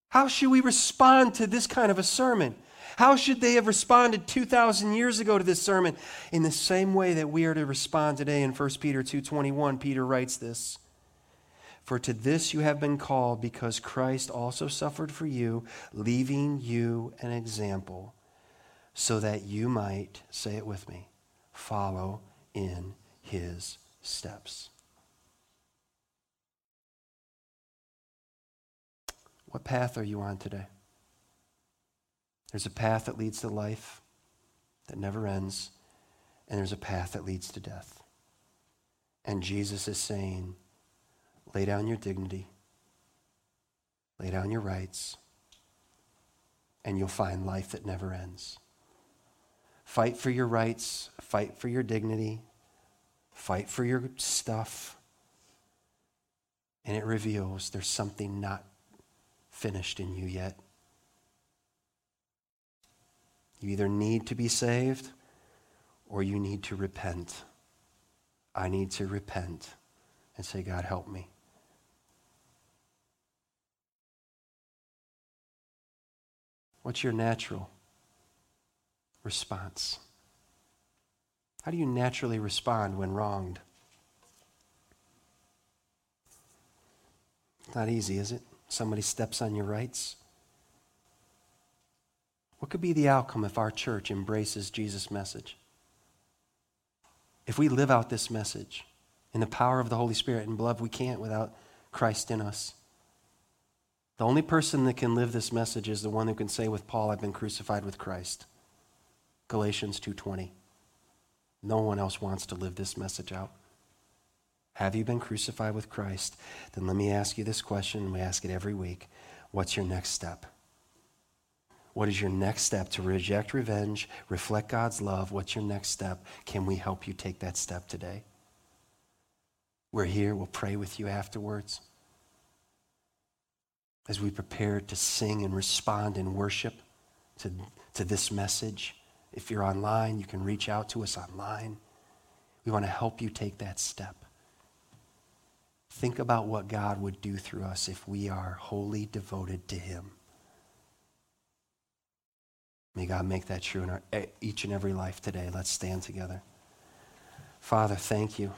How should we respond to this kind of a sermon? How should they have responded 2,000 years ago to this sermon? In the same way that we are to respond today in 1 Peter 2.21, Peter writes this. For to this you have been called, because Christ also suffered for you, leaving you an example, so that you might, say it with me, follow in his steps. What path are you on today? There's a path that leads to life that never ends, and there's a path that leads to death. And Jesus is saying, lay down your dignity, lay down your rights, and you'll find life that never ends. Fight for your rights, fight for your dignity, fight for your stuff. And it reveals there's something not finished in you yet. You either need to be saved or you need to repent. I need to repent and say, God, help me. What's your natural response? How do you naturally respond when wronged? Not easy, is it? Somebody steps on your rights. What could be the outcome if our church embraces Jesus' message? If we live out this message in the power of the Holy Spirit, and beloved, we can't without Christ in us. The only person that can live this message is the one who can say with Paul, I've been crucified with Christ. Galatians 2:20. No one else wants to live this message out. Have you been crucified with Christ? Then let me ask you this question, and we ask it every week. What's your next step? What is your next step to reject revenge, reflect God's love? What's your next step? Can we help you take that step today? We're here. We'll pray with you afterwards. As we prepare to sing and respond in worship to, to this message, if you're online, you can reach out to us online. We want to help you take that step. Think about what God would do through us if we are wholly devoted to Him. May God make that true in our, each and every life today. Let's stand together. Father, thank you.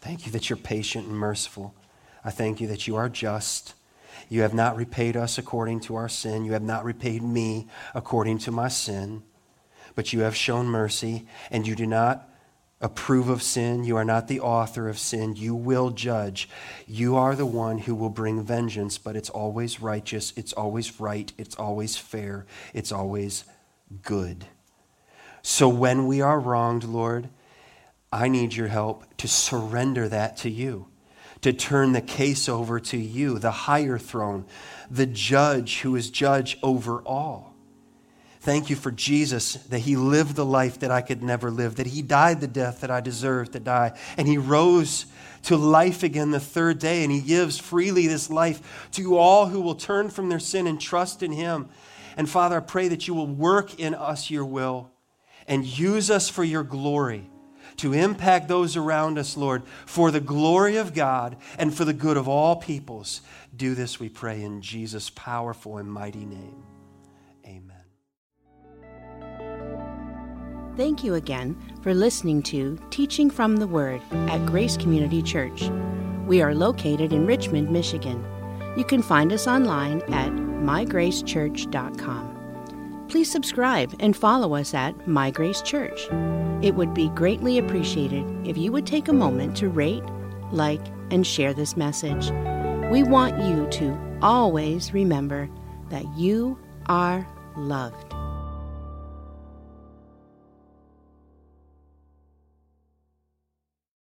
Thank you that you're patient and merciful. I thank you that you are just. You have not repaid us according to our sin. You have not repaid me according to my sin. But you have shown mercy, and you do not approve of sin. You are not the author of sin. You will judge. You are the one who will bring vengeance, but it's always righteous. It's always right. It's always fair. It's always good. So when we are wronged, Lord, I need your help to surrender that to you, to turn the case over to you, the higher throne, the judge who is judge over all. Thank you for Jesus, that he lived the life that I could never live, that he died the death that I deserved to die, and he rose to life again the third day, and he gives freely this life to all who will turn from their sin and trust in him. And Father, I pray that you will work in us your will and use us for your glory to impact those around us, Lord, for the glory of God and for the good of all peoples. Do this, we pray, in Jesus' powerful and mighty name. Amen. Thank you again for listening to Teaching from the Word at Grace Community Church. We are located in Richmond, Michigan. You can find us online at mygracechurch.com. Please subscribe and follow us at My Grace Church. It would be greatly appreciated if you would take a moment to rate, like, and share this message. We want you to always remember that you are loved.